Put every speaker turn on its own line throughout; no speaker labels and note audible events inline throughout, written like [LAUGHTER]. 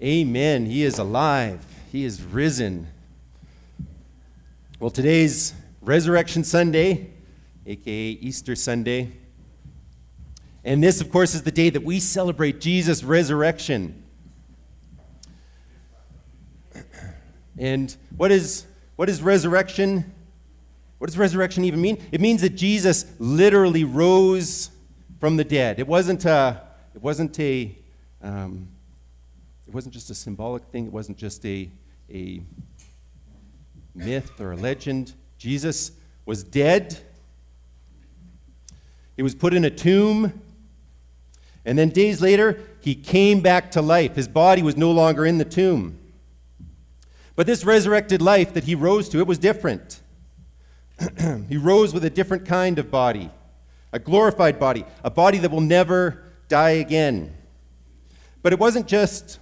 Amen. He is alive. He is risen. Well, today's Resurrection Sunday, aka Easter Sunday. And this, of course, is the day that we celebrate Jesus' resurrection. And what is, what is resurrection? What does resurrection even mean? It means that Jesus literally rose from the dead. It wasn't a, it wasn't a, um, it wasn't just a symbolic thing, it wasn't just a, a myth or a legend. Jesus was dead, he was put in a tomb, and then days later, he came back to life. His body was no longer in the tomb. But this resurrected life that he rose to, it was different. [CLEARS THROAT] he rose with a different kind of body, a glorified body, a body that will never die again. But it wasn't just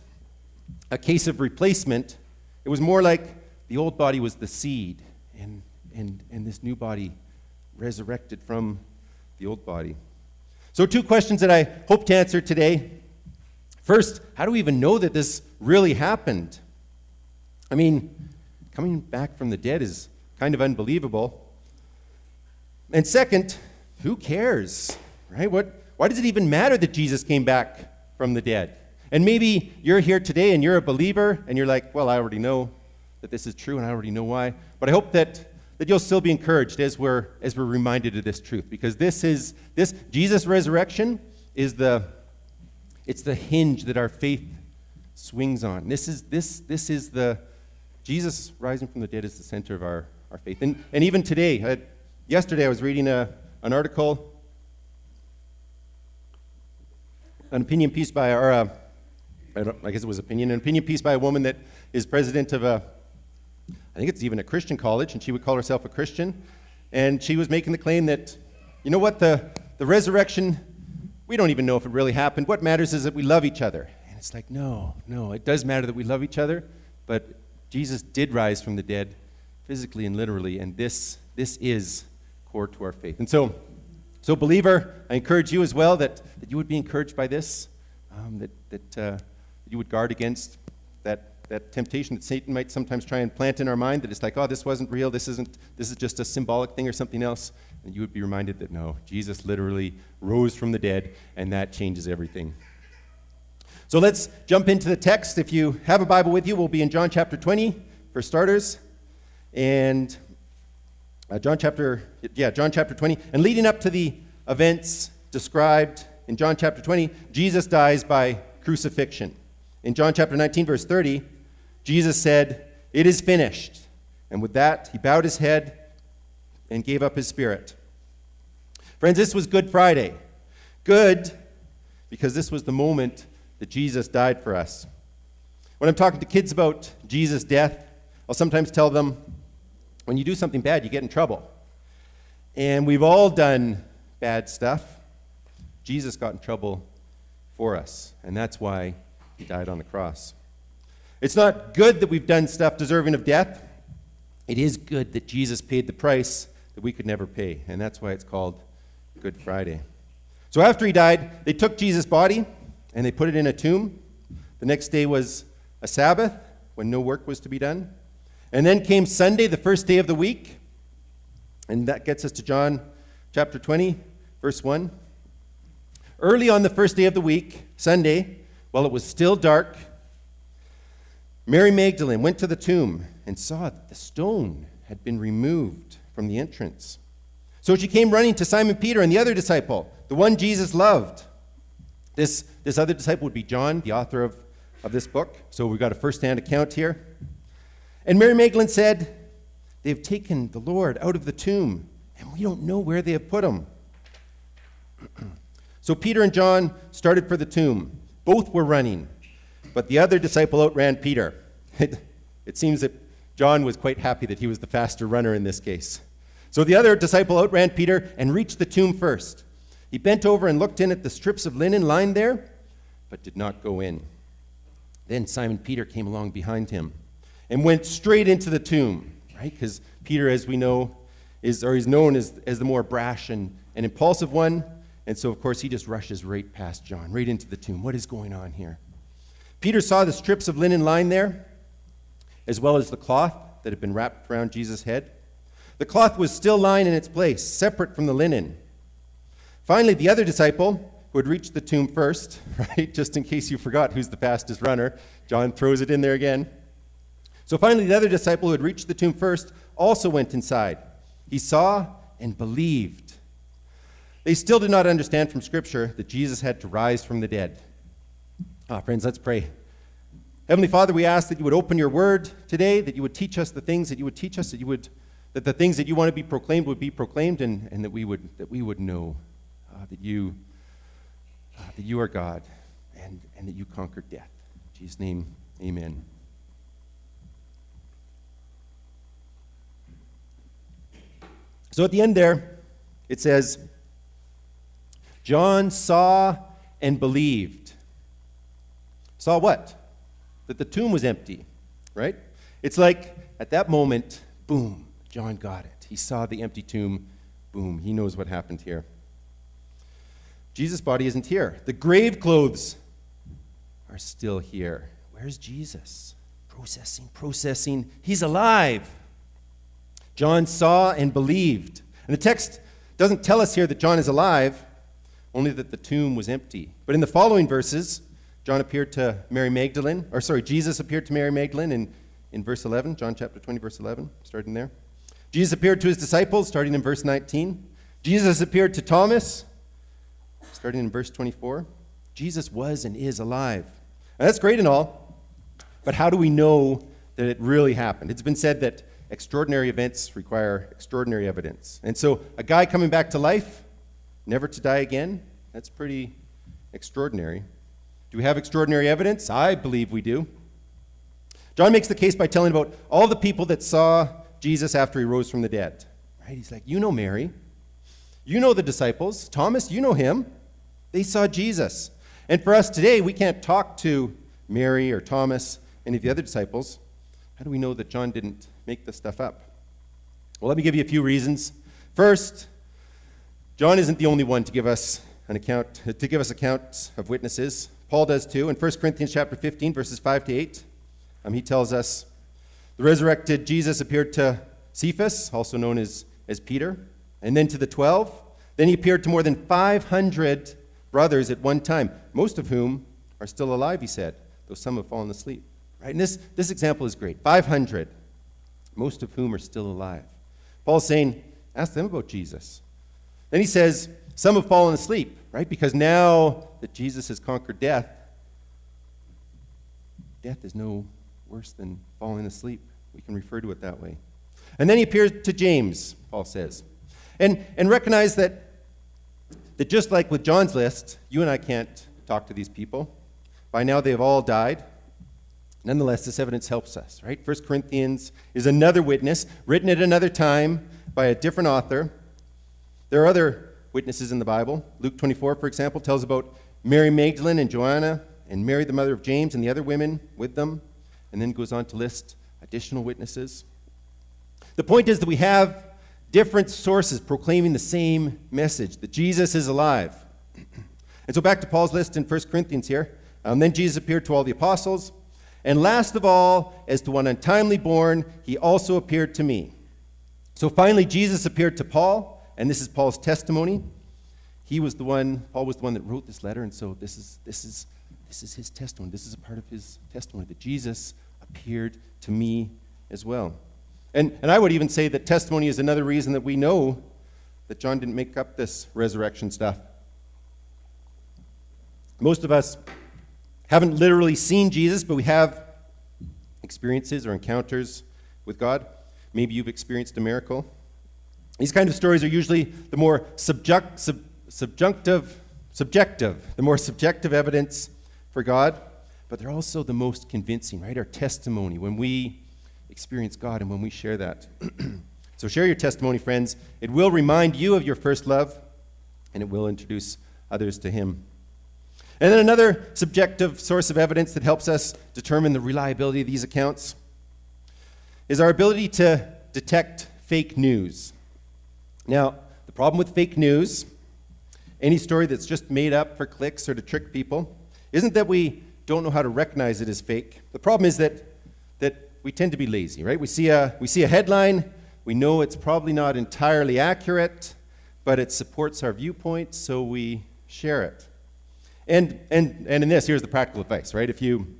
a case of replacement. It was more like the old body was the seed, and, and, and this new body resurrected from the old body. So, two questions that I hope to answer today. First, how do we even know that this really happened? I mean, coming back from the dead is kind of unbelievable. And second, who cares? Right? What, why does it even matter that Jesus came back from the dead? And maybe you're here today and you're a believer and you're like, well, I already know that this is true and I already know why. But I hope that, that you'll still be encouraged as we're, as we're reminded of this truth because this is, this, Jesus' resurrection is the, it's the hinge that our faith swings on. This is, this, this is the, Jesus rising from the dead is the center of our, our faith. And, and even today, I, yesterday I was reading a, an article, an opinion piece by, our, a, I, I guess it was opinion, an opinion piece by a woman that is president of a, I think it's even a Christian college, and she would call herself a Christian. And she was making the claim that, you know what, the, the resurrection, we don't even know if it really happened. What matters is that we love each other. And it's like, no, no, it does matter that we love each other, but Jesus did rise from the dead physically and literally, and this, this is core to our faith. And so, so believer, I encourage you as well that, that you would be encouraged by this, um, that, that uh, you would guard against that, that temptation that Satan might sometimes try and plant in our mind that it's like, oh, this wasn't real, this isn't, this is just a symbolic thing or something else. And you would be reminded that no, Jesus literally rose from the dead, and that changes everything. So let's jump into the text. If you have a Bible with you, we'll be in John chapter 20 for starters. And uh, John chapter, yeah, John chapter 20. And leading up to the events described in John chapter 20, Jesus dies by crucifixion. In John chapter 19, verse 30, Jesus said, It is finished. And with that, he bowed his head and gave up his spirit. Friends, this was Good Friday. Good because this was the moment that Jesus died for us. When I'm talking to kids about Jesus' death, I'll sometimes tell them, when you do something bad, you get in trouble. And we've all done bad stuff. Jesus got in trouble for us, and that's why he died on the cross. It's not good that we've done stuff deserving of death. It is good that Jesus paid the price that we could never pay, and that's why it's called Good Friday. So after he died, they took Jesus' body and they put it in a tomb. The next day was a Sabbath when no work was to be done. And then came Sunday, the first day of the week. And that gets us to John chapter 20, verse 1. Early on the first day of the week, Sunday, while it was still dark, Mary Magdalene went to the tomb and saw that the stone had been removed from the entrance. So she came running to Simon Peter and the other disciple, the one Jesus loved. This, this other disciple would be John, the author of, of this book. So we've got a first hand account here. And Mary Magdalene said, They've taken the Lord out of the tomb, and we don't know where they have put him. [CLEARS THROAT] so Peter and John started for the tomb. Both were running, but the other disciple outran Peter. It, [LAUGHS] it seems that John was quite happy that he was the faster runner in this case. So the other disciple outran Peter and reached the tomb first. He bent over and looked in at the strips of linen lying there, but did not go in. Then Simon Peter came along behind him and went straight into the tomb, right? Because Peter, as we know, is or he's known as, as the more brash and, and impulsive one. And so, of course, he just rushes right past John, right into the tomb. What is going on here? Peter saw the strips of linen lying there, as well as the cloth that had been wrapped around Jesus' head. The cloth was still lying in its place, separate from the linen. Finally, the other disciple, who had reached the tomb first, [LAUGHS] right, just in case you forgot who's the fastest runner, John throws it in there again. So finally, the other disciple who had reached the tomb first also went inside. He saw and believed. They still did not understand from Scripture that Jesus had to rise from the dead. Ah, friends, let's pray. Heavenly Father, we ask that you would open your word today, that you would teach us the things that you would teach us, that you would that the things that you want to be proclaimed would be proclaimed, and, and that we would that we would know uh, that you uh, that you are God and, and that you conquered death. In Jesus' name, amen. So at the end there, it says, John saw and believed. Saw what? That the tomb was empty, right? It's like at that moment, boom, John got it. He saw the empty tomb, boom, he knows what happened here. Jesus' body isn't here. The grave clothes are still here. Where's Jesus? Processing, processing. He's alive. John saw and believed. And the text doesn't tell us here that John is alive, only that the tomb was empty. But in the following verses, John appeared to Mary Magdalene, or sorry, Jesus appeared to Mary Magdalene in, in verse 11, John chapter 20, verse 11, starting there. Jesus appeared to his disciples, starting in verse 19. Jesus appeared to Thomas, starting in verse 24. Jesus was and is alive. Now, that's great and all, but how do we know that it really happened? It's been said that extraordinary events require extraordinary evidence. And so, a guy coming back to life, never to die again, that's pretty extraordinary. Do we have extraordinary evidence? I believe we do. John makes the case by telling about all the people that saw Jesus after he rose from the dead. Right? He's like, You know Mary. You know the disciples. Thomas, you know him. They saw Jesus. And for us today, we can't talk to Mary or Thomas, any of the other disciples. How do we know that John didn't make this stuff up? Well, let me give you a few reasons. First, John isn't the only one to give us an account to give us accounts of witnesses. Paul does too. In 1 Corinthians chapter 15, verses 5 to 8, um, he tells us the resurrected Jesus appeared to Cephas, also known as, as Peter, and then to the 12. Then he appeared to more than 500 brothers at one time, most of whom are still alive, he said, though some have fallen asleep. Right? And this, this example is great 500, most of whom are still alive. Paul's saying, ask them about Jesus. Then he says, some have fallen asleep, right? Because now that Jesus has conquered death, death is no worse than falling asleep. We can refer to it that way. And then he appears to James, Paul says. And, and recognize that, that just like with John's list, you and I can't talk to these people. By now they have all died. Nonetheless, this evidence helps us, right? 1 Corinthians is another witness, written at another time by a different author. There are other witnesses in the Bible. Luke 24, for example, tells about Mary Magdalene and Joanna and Mary, the mother of James, and the other women with them, and then goes on to list additional witnesses. The point is that we have different sources proclaiming the same message that Jesus is alive. And so back to Paul's list in 1 Corinthians here. Um, then Jesus appeared to all the apostles. And last of all, as to one untimely born, he also appeared to me. So finally, Jesus appeared to Paul, and this is Paul's testimony. He was the one, Paul was the one that wrote this letter, and so this is, this is, this is his testimony. This is a part of his testimony that Jesus appeared to me as well. And, and I would even say that testimony is another reason that we know that John didn't make up this resurrection stuff. Most of us haven't literally seen Jesus, but we have experiences or encounters with God. Maybe you've experienced a miracle. These kind of stories are usually the more subject, sub, subjunctive, subjective, the more subjective evidence for God, but they're also the most convincing, right? Our testimony when we experience God and when we share that. [CLEARS THROAT] so share your testimony, friends. It will remind you of your first love, and it will introduce others to Him. And then another subjective source of evidence that helps us determine the reliability of these accounts is our ability to detect fake news. Now, the problem with fake news, any story that's just made up for clicks or to trick people, isn't that we don't know how to recognize it as fake. The problem is that, that we tend to be lazy, right? We see, a, we see a headline, we know it's probably not entirely accurate, but it supports our viewpoint, so we share it. And, and, and in this, here's the practical advice, right? If you,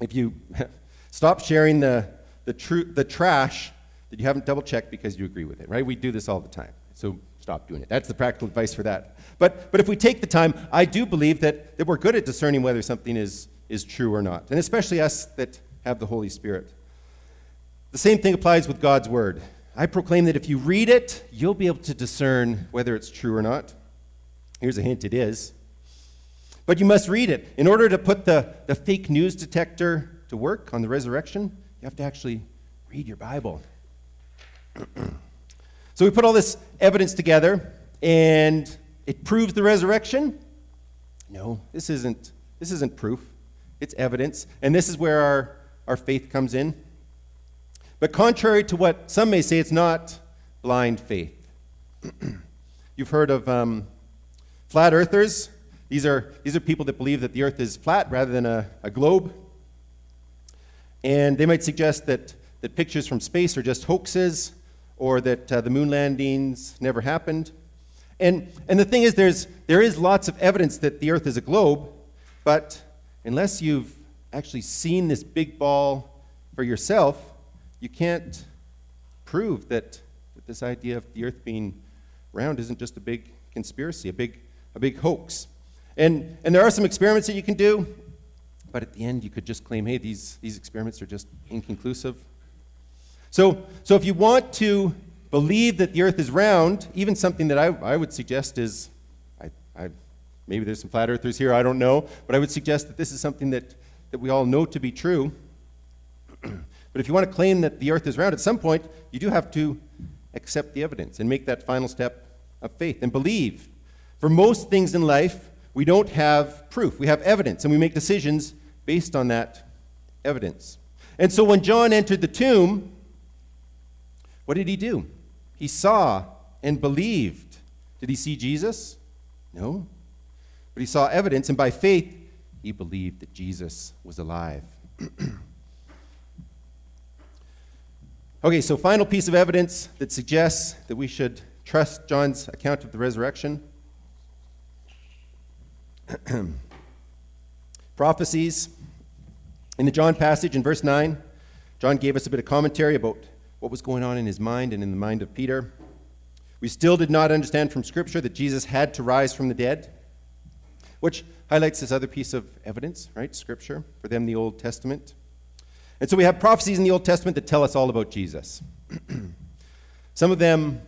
if you [LAUGHS] stop sharing the, the, tru- the trash that you haven't double checked because you agree with it, right? We do this all the time. So stop doing it. That's the practical advice for that. But, but if we take the time, I do believe that, that we're good at discerning whether something is, is true or not, and especially us that have the Holy Spirit. The same thing applies with God's Word. I proclaim that if you read it, you'll be able to discern whether it's true or not. Here's a hint it is. But you must read it. In order to put the, the fake news detector to work on the resurrection, you have to actually read your Bible. [CLEARS THROAT] so we put all this evidence together, and it proves the resurrection? No, this isn't, this isn't proof. It's evidence. And this is where our, our faith comes in. But contrary to what some may say, it's not blind faith. [CLEARS THROAT] You've heard of um, flat earthers. These are, these are people that believe that the earth is flat rather than a, a globe. And they might suggest that, that pictures from space are just hoaxes or that uh, the moon landings never happened. And, and the thing is, there's, there is lots of evidence that the earth is a globe, but unless you've actually seen this big ball for yourself, you can't prove that, that this idea of the earth being round isn't just a big conspiracy, a big, a big hoax. And, and there are some experiments that you can do, but at the end you could just claim, hey, these, these experiments are just inconclusive. So, so if you want to believe that the earth is round, even something that I, I would suggest is, I, I, maybe there's some flat earthers here, I don't know, but I would suggest that this is something that, that we all know to be true. [CLEARS THROAT] but if you want to claim that the earth is round, at some point, you do have to accept the evidence and make that final step of faith and believe. For most things in life, we don't have proof. We have evidence, and we make decisions based on that evidence. And so when John entered the tomb, what did he do? He saw and believed. Did he see Jesus? No. But he saw evidence, and by faith, he believed that Jesus was alive. [CLEARS THROAT] okay, so final piece of evidence that suggests that we should trust John's account of the resurrection. [CLEARS THROAT] Prophecies. In the John passage in verse 9, John gave us a bit of commentary about what was going on in his mind and in the mind of Peter. We still did not understand from Scripture that Jesus had to rise from the dead, which highlights this other piece of evidence, right? Scripture, for them, the Old Testament. And so we have prophecies in the Old Testament that tell us all about Jesus. [CLEARS THROAT] Some of them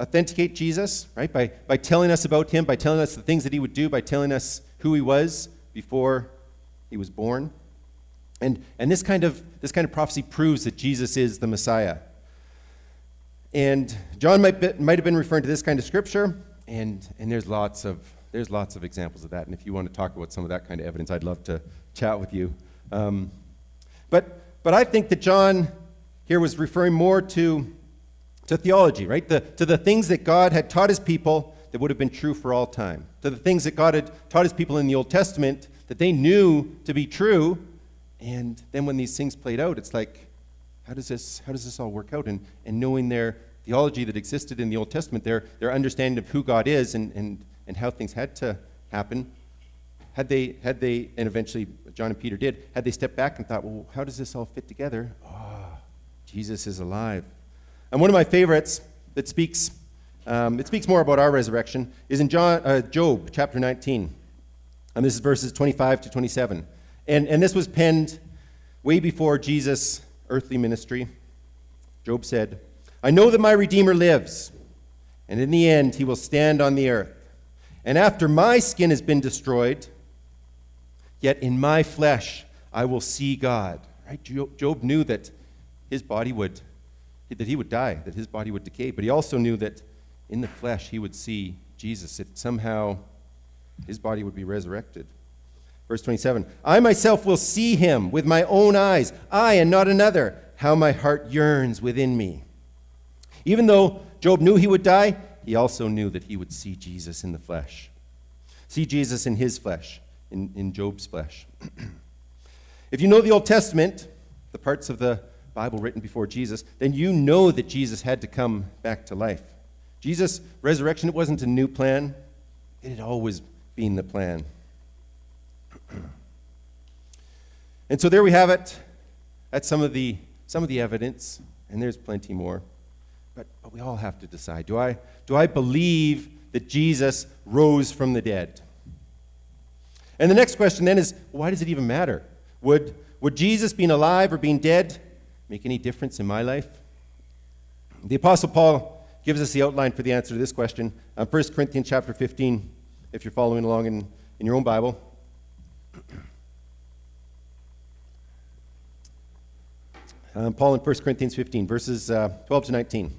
authenticate Jesus, right? By, by telling us about him, by telling us the things that he would do, by telling us who he was before he was born. And, and this, kind of, this kind of prophecy proves that Jesus is the Messiah. And John might, be, might have been referring to this kind of scripture, and, and there's, lots of, there's lots of examples of that. And if you want to talk about some of that kind of evidence, I'd love to chat with you. Um, but, but I think that John here was referring more to, to theology, right? The, to the things that God had taught his people that would have been true for all time. To the things that God had taught his people in the Old Testament that they knew to be true. And then when these things played out, it's like, how does this, how does this all work out? And, and knowing their, theology that existed in the Old Testament, their, their understanding of who God is and, and, and how things had to happen, had they, had they, and eventually John and Peter did, had they stepped back and thought, well, how does this all fit together? Oh, Jesus is alive. And one of my favorites that speaks, um, it speaks more about our resurrection, is in John, uh, Job chapter 19. And this is verses 25 to 27. And, and this was penned way before Jesus' earthly ministry. Job said, I know that my Redeemer lives, and in the end he will stand on the earth. And after my skin has been destroyed, yet in my flesh I will see God. Right? Job knew that his body would that he would die, that his body would decay, but he also knew that in the flesh he would see Jesus. That somehow his body would be resurrected. Verse 27 I myself will see him with my own eyes, I and not another. How my heart yearns within me. Even though Job knew he would die, he also knew that he would see Jesus in the flesh. See Jesus in his flesh, in, in Job's flesh. [CLEARS THROAT] If you know the Old Testament, the parts of the Bible written before Jesus, then you know that Jesus had to come back to life. Jesus' resurrection, it wasn't a new plan, it had always been the plan. [CLEARS THROAT] and so there we have it. That's some of the, some of the evidence, and there's plenty more. But, but we all have to decide do I, do I believe that Jesus rose from the dead? And the next question then is why does it even matter? Would, would Jesus being alive or being dead make any difference in my life? The Apostle Paul gives us the outline for the answer to this question on 1 Corinthians chapter 15, if you're following along in, in your own Bible. Um, Paul in 1 Corinthians 15, verses uh, 12 to 19.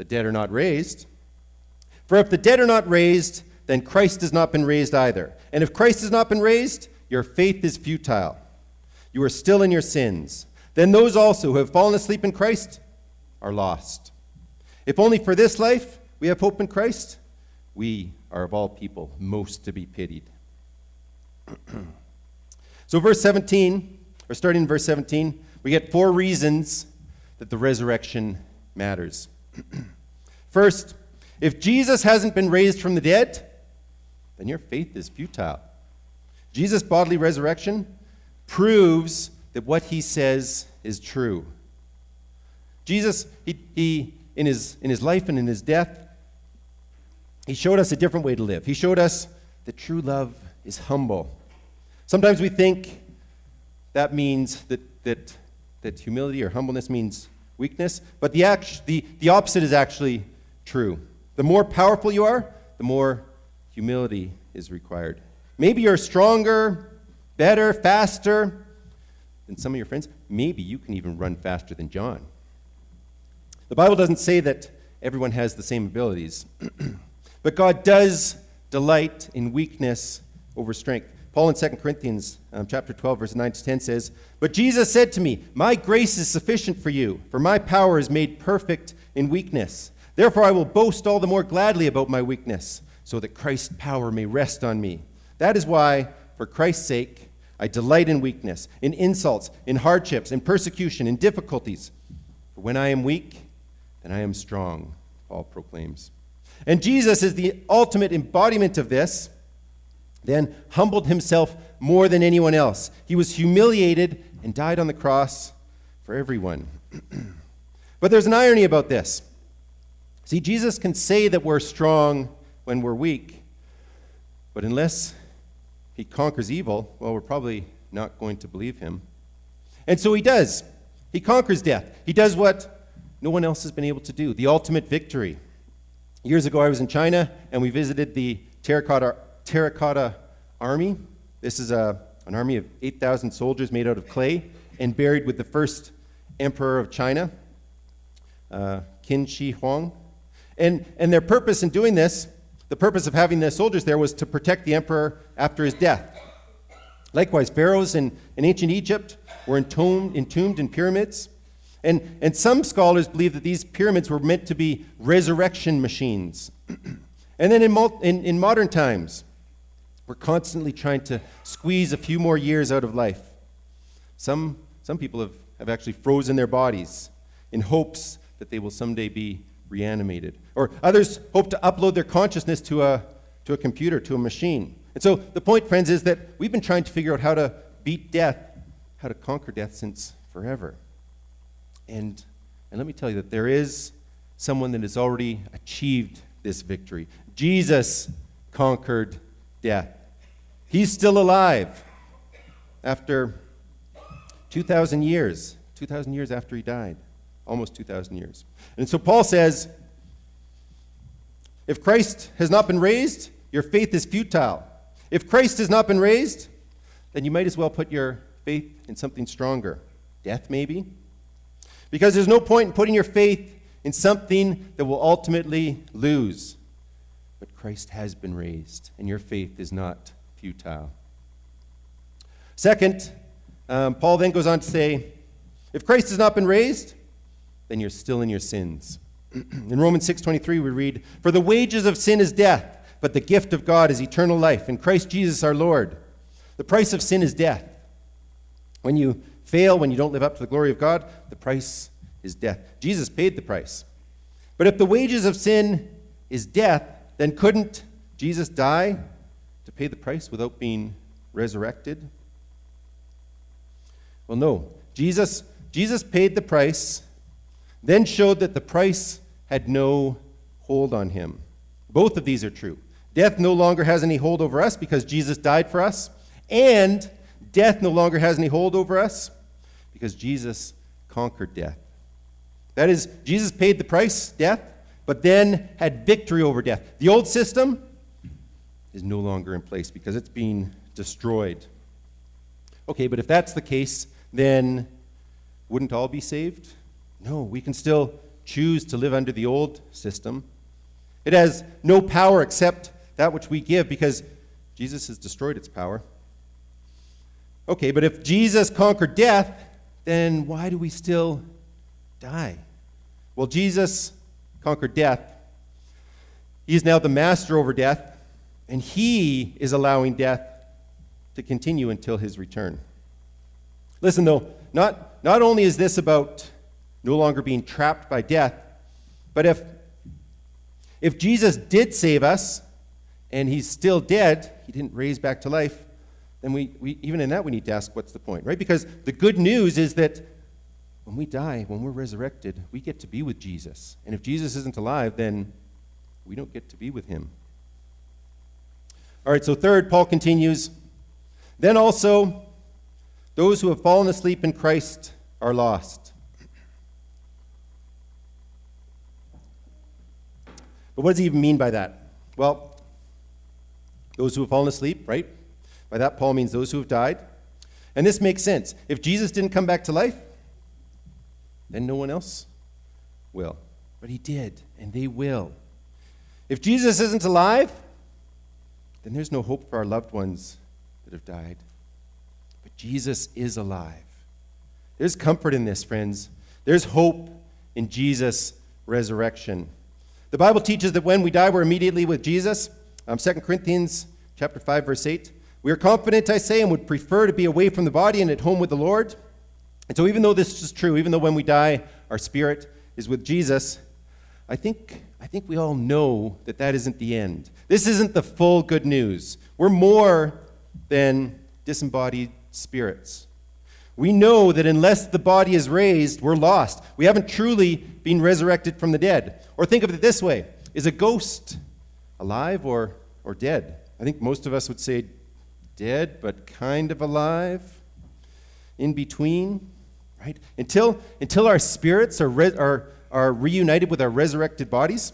the dead are not raised. For if the dead are not raised, then Christ has not been raised either. And if Christ has not been raised, your faith is futile. You are still in your sins. Then those also who have fallen asleep in Christ are lost. If only for this life we have hope in Christ, we are of all people most to be pitied. [CLEARS THROAT] so, verse 17 or starting in verse 17, we get four reasons that the resurrection matters. [CLEARS THROAT] First, if Jesus hasn't been raised from the dead, then your faith is futile. Jesus' bodily resurrection proves that what he says is true. Jesus, he, he, in, his, in his life and in his death, he showed us a different way to live. He showed us that true love is humble. Sometimes we think that means that, that, that humility or humbleness means weakness. But the, act, the, the opposite is actually true. The more powerful you are, the more humility is required. Maybe you're stronger, better, faster than some of your friends. Maybe you can even run faster than John. The Bible doesn't say that everyone has the same abilities, [CLEARS THROAT] but God does delight in weakness over strength. Paul in 2 Corinthians um, chapter 12, verse 9 to 10 says, But Jesus said to me, My grace is sufficient for you, for my power is made perfect in weakness. Therefore I will boast all the more gladly about my weakness, so that Christ's power may rest on me. That is why, for Christ's sake, I delight in weakness, in insults, in hardships, in persecution, in difficulties. For when I am weak, then I am strong, Paul proclaims. And Jesus is the ultimate embodiment of this then humbled himself more than anyone else. He was humiliated and died on the cross for everyone. [CLEARS THROAT] but there's an irony about this. See, Jesus can say that we're strong when we're weak, but unless he conquers evil, well, we're probably not going to believe him. And so he does. He conquers death. He does what no one else has been able to do the ultimate victory. Years ago, I was in China and we visited the terracotta terracotta army. This is a, an army of 8,000 soldiers made out of clay and buried with the first emperor of China, uh, Qin Shi Huang. And, and their purpose in doing this, the purpose of having the soldiers there was to protect the emperor after his death. Likewise, pharaohs in, in ancient Egypt were entombed, entombed in pyramids. And, and some scholars believe that these pyramids were meant to be resurrection machines. [CLEARS THROAT] and then in, in, in modern times, we're constantly trying to squeeze a few more years out of life. Some, some people have, have actually frozen their bodies in hopes that they will someday be reanimated. Or others hope to upload their consciousness to a, to a computer, to a machine. And so the point, friends, is that we've been trying to figure out how to beat death, how to conquer death since forever. And, and let me tell you that there is someone that has already achieved this victory. Jesus conquered death. He's still alive after 2,000 years, 2,000 years after he died, almost 2,000 years. And so Paul says if Christ has not been raised, your faith is futile. If Christ has not been raised, then you might as well put your faith in something stronger? Death, maybe? Because there's no point in putting your faith in something that will ultimately lose. But Christ has been raised, and your faith is not futile. Second, um, Paul then goes on to say, if Christ has not been raised, then you're still in your sins. [CLEARS THROAT] in Romans 6:23 we read, "For the wages of sin is death, but the gift of God is eternal life in Christ Jesus our Lord." The price of sin is death. When you fail, when you don't live up to the glory of God, the price is death. Jesus paid the price. But if the wages of sin is death, then couldn't Jesus die pay the price without being resurrected? Well, no. Jesus, Jesus paid the price, then showed that the price had no hold on him. Both of these are true. Death no longer has any hold over us because Jesus died for us, and death no longer has any hold over us because Jesus conquered death. That is, Jesus paid the price, death, but then had victory over death. The old system is no longer in place because it's being destroyed. Okay, but if that's the case, then wouldn't all be saved? No, we can still choose to live under the old system. It has no power except that which we give because Jesus has destroyed its power. Okay, but if Jesus conquered death, then why do we still die? Well, Jesus conquered death. He is now the master over death, and he is allowing death to continue until his return. Listen, though, not, not only is this about no longer being trapped by death, but if, if Jesus did save us and he's still dead, he didn't raise back to life, then we, we, even in that we need to ask what's the point, right? Because the good news is that when we die, when we're resurrected, we get to be with Jesus. And if Jesus isn't alive, then we don't get to be with him. All right, so third, Paul continues. Then also, those who have fallen asleep in Christ are lost. But what does he even mean by that? Well, those who have fallen asleep, right? By that, Paul means those who have died. And this makes sense. If Jesus didn't come back to life, then no one else will. But he did, and they will. If Jesus isn't alive, then there's no hope for our loved ones that have died. But Jesus is alive. There's comfort in this, friends. There's hope in Jesus' resurrection. The Bible teaches that when we die, we're immediately with Jesus. Um, 2 Corinthians chapter 5, verse 8. We are confident, I say, and would prefer to be away from the body and at home with the Lord. And so, even though this is true, even though when we die, our spirit is with Jesus, I think, I think we all know that that isn't the end. This isn't the full good news. We're more than disembodied spirits. We know that unless the body is raised, we're lost. We haven't truly been resurrected from the dead. Or think of it this way Is a ghost alive or, or dead? I think most of us would say dead, but kind of alive, in between, right? Until, until our spirits are, re- are, are reunited with our resurrected bodies,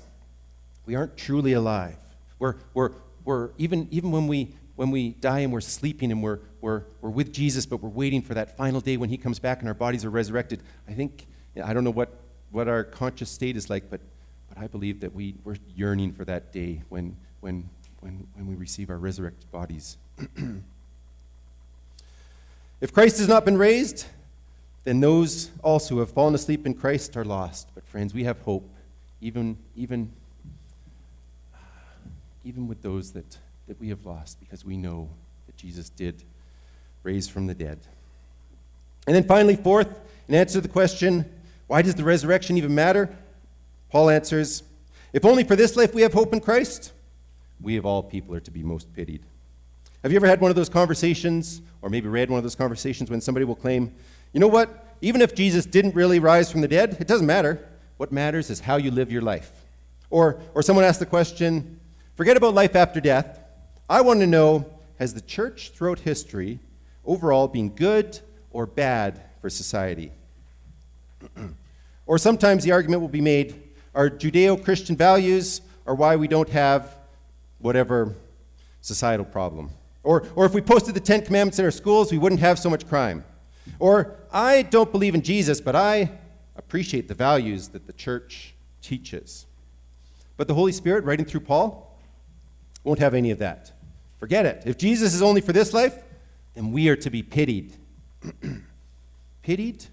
we aren't truly alive. We're, we're, we're even, even when we, when we die and we're sleeping and we're, we're, we're with Jesus, but we're waiting for that final day when he comes back and our bodies are resurrected. I think, I don't know what, what our conscious state is like, but, but I believe that we, we're yearning for that day when, when, when, when we receive our resurrected bodies. [CLEARS THROAT] if Christ has not been raised, then those also who have fallen asleep in Christ are lost. But friends, we have hope, even, even, even with those that that we have lost because we know that Jesus did raise from the dead. And then finally, fourth, in answer to the question, why does the resurrection even matter? Paul answers, if only for this life we have hope in Christ, we of all people are to be most pitied. Have you ever had one of those conversations, or maybe read one of those conversations when somebody will claim, you know what, even if Jesus didn't really rise from the dead, it doesn't matter. What matters is how you live your life. Or, or someone asks the question, forget about life after death. I want to know has the church throughout history overall been good or bad for society? [CLEARS THROAT] or sometimes the argument will be made are Judeo Christian values are why we don't have whatever societal problem Or, or if we posted the Ten Commandments in our schools, we wouldn't have so much crime. Or I don't believe in Jesus, but I appreciate the values that the church teaches. But the Holy Spirit, writing through Paul, won't have any of that. Forget it. If Jesus is only for this life, then we are to be pitied. [CLEARS THROAT] pitied?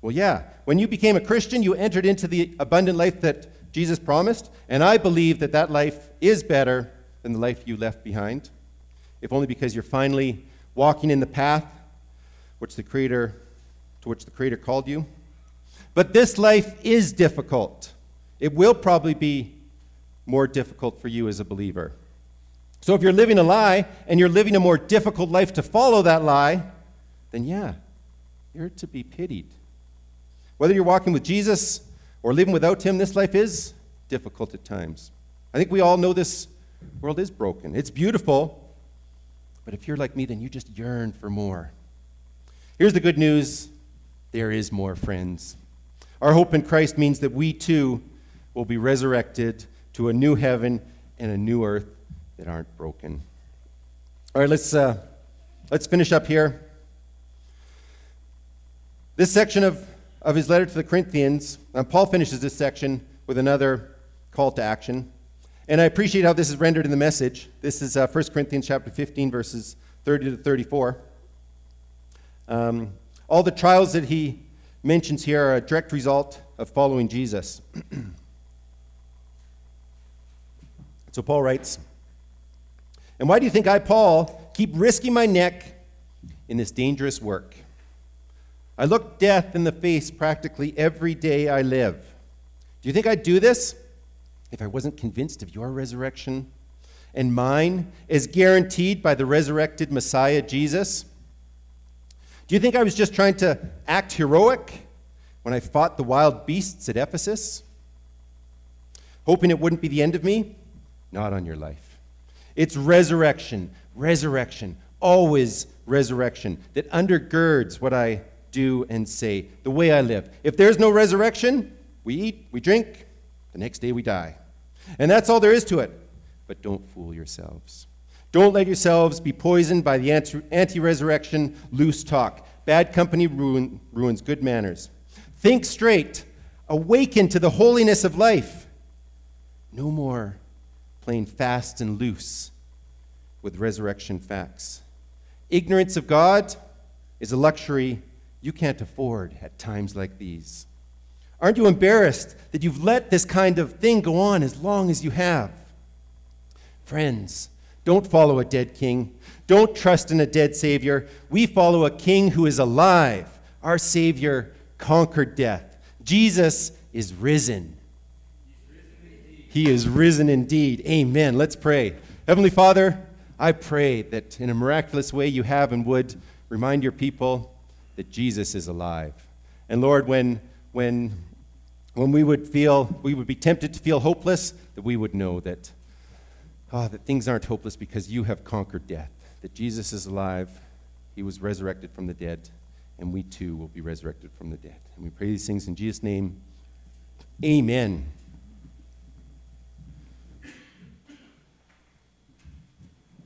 Well, yeah. When you became a Christian, you entered into the abundant life that Jesus promised, and I believe that that life is better than the life you left behind, if only because you're finally walking in the path which the Creator, to which the Creator called you. But this life is difficult. It will probably be more difficult for you as a believer. So if you're living a lie and you're living a more difficult life to follow that lie, then yeah, you're to be pitied. Whether you're walking with Jesus or living without him, this life is difficult at times. I think we all know this world is broken. It's beautiful, but if you're like me, then you just yearn for more. Here's the good news there is more, friends. Our hope in Christ means that we too will be resurrected to a new heaven and a new earth that aren't broken. All right, let's, uh, let's finish up here. This section of, of his letter to the Corinthians, uh, Paul finishes this section with another call to action. And I appreciate how this is rendered in the message. This is uh, 1 Corinthians chapter 15, verses 30 to 34. Um, all the trials that he mentions here are a direct result of following Jesus. [CLEARS THROAT] so Paul writes, And why do you think I, Paul, keep risking my neck in this dangerous work? I look death in the face practically every day I live. Do you think I'd do this if I wasn't convinced of your resurrection and mine is guaranteed by the resurrected Messiah, Jesus? Do you think I was just trying to act heroic when I fought the wild beasts at Ephesus? Hoping it wouldn't be the end of me? Not on your life. It's resurrection, resurrection, always resurrection that undergirds what I do and say, the way I live. If there's no resurrection, we eat, we drink, the next day we die. And that's all there is to it. But don't fool yourselves. Don't let yourselves be poisoned by the anti resurrection loose talk. Bad company ruin, ruins good manners. Think straight. Awaken to the holiness of life. No more playing fast and loose with resurrection facts. Ignorance of God is a luxury you can't afford at times like these. Aren't you embarrassed that you've let this kind of thing go on as long as you have? Friends, don't follow a dead king. Don't trust in a dead Savior. We follow a king who is alive. Our Savior conquered death. Jesus is risen. He is risen indeed. Amen. Let's pray. Heavenly Father, I pray that in a miraculous way you have and would remind your people that Jesus is alive. And Lord, when, when, when we would feel, we would be tempted to feel hopeless, that we would know that oh, that things aren't hopeless because you have conquered death, that Jesus is alive, he was resurrected from the dead, and we too will be resurrected from the dead. And we pray these things in Jesus' name. Amen.